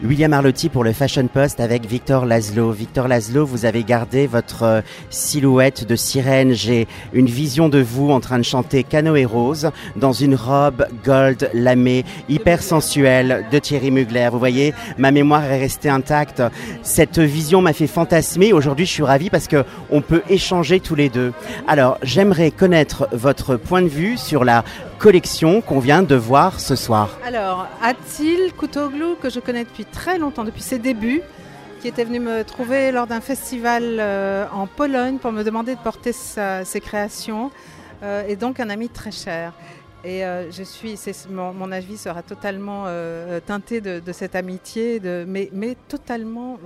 William Arlotti pour le Fashion Post avec Victor Laszlo. Victor Laszlo, vous avez gardé votre euh, silhouette de sirène. J'ai une vision de vous en train de chanter Canoë Rose dans une robe gold lamée, hyper sensuelle de Thierry Mugler. Vous voyez, ma mémoire est restée intacte. Cette vision m'a fait fantasmer. Aujourd'hui, je suis ravi parce que on peut échanger tous les deux. Alors, j'aimerais connaître votre point de vue sur la collection qu'on vient de voir ce soir. Alors, Atil Koutoglou, que je connais depuis très longtemps, depuis ses débuts, qui était venu me trouver lors d'un festival euh, en Pologne pour me demander de porter ses créations, euh, et donc un ami très cher. Et euh, je suis, mon, avis sera totalement teinté de, cette amitié, mais, totalement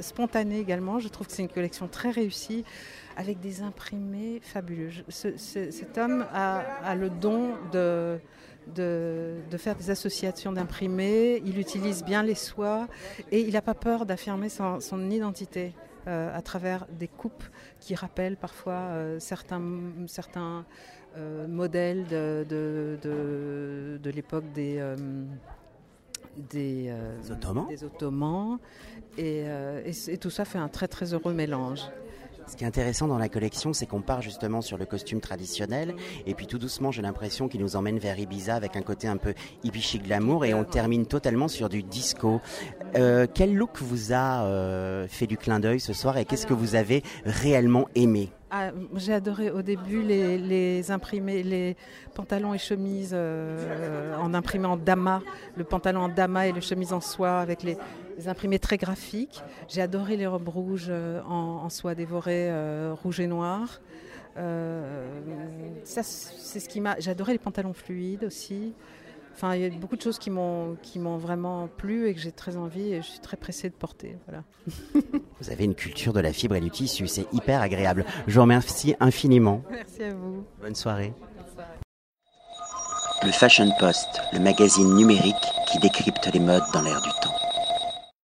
spontané également. Je trouve que c'est une collection très réussie avec des imprimés fabuleux. cet homme a, le don de, de, faire des associations d'imprimés, il utilise bien les soies et il n'a pas peur d'affirmer son, identité. Euh, à travers des coupes qui rappellent parfois euh, certains, certains euh, modèles de, de, l'époque des, des, Ottomans. Des Ottomans. et, tout ça fait un très très heureux mélange. Ce qui est intéressant dans la collection, c'est qu'on part justement sur le costume traditionnel, et puis tout doucement, j'ai l'impression qu'il nous emmène vers Ibiza avec un côté un peu hippie glamour, et on termine totalement sur du disco. Euh, quel look vous a euh, fait du clin d'œil ce soir, et qu'est-ce que vous avez réellement aimé? Ah, j'ai adoré au début les, imprimés, les pantalons et chemises euh, en imprimé en dama, le pantalon en dama et le chemise en soie avec les, imprimés très graphiques. J'ai adoré les robes rouges euh, en, soie dévorée, euh, rouge et noir. ça, c'est ce qui m'a. Les pantalons fluides aussi. Enfin, il y a beaucoup de choses qui m'ont qui m'ont vraiment plu et que j'ai très envie et je suis très pressée de porter. Voilà. vous avez une culture de la fibre et du tissu, c'est hyper agréable. Je vous remercie infiniment. Merci à vous. Bonne soirée. Le Fashion Post, le magazine numérique qui décrypte les modes dans l'air du temps.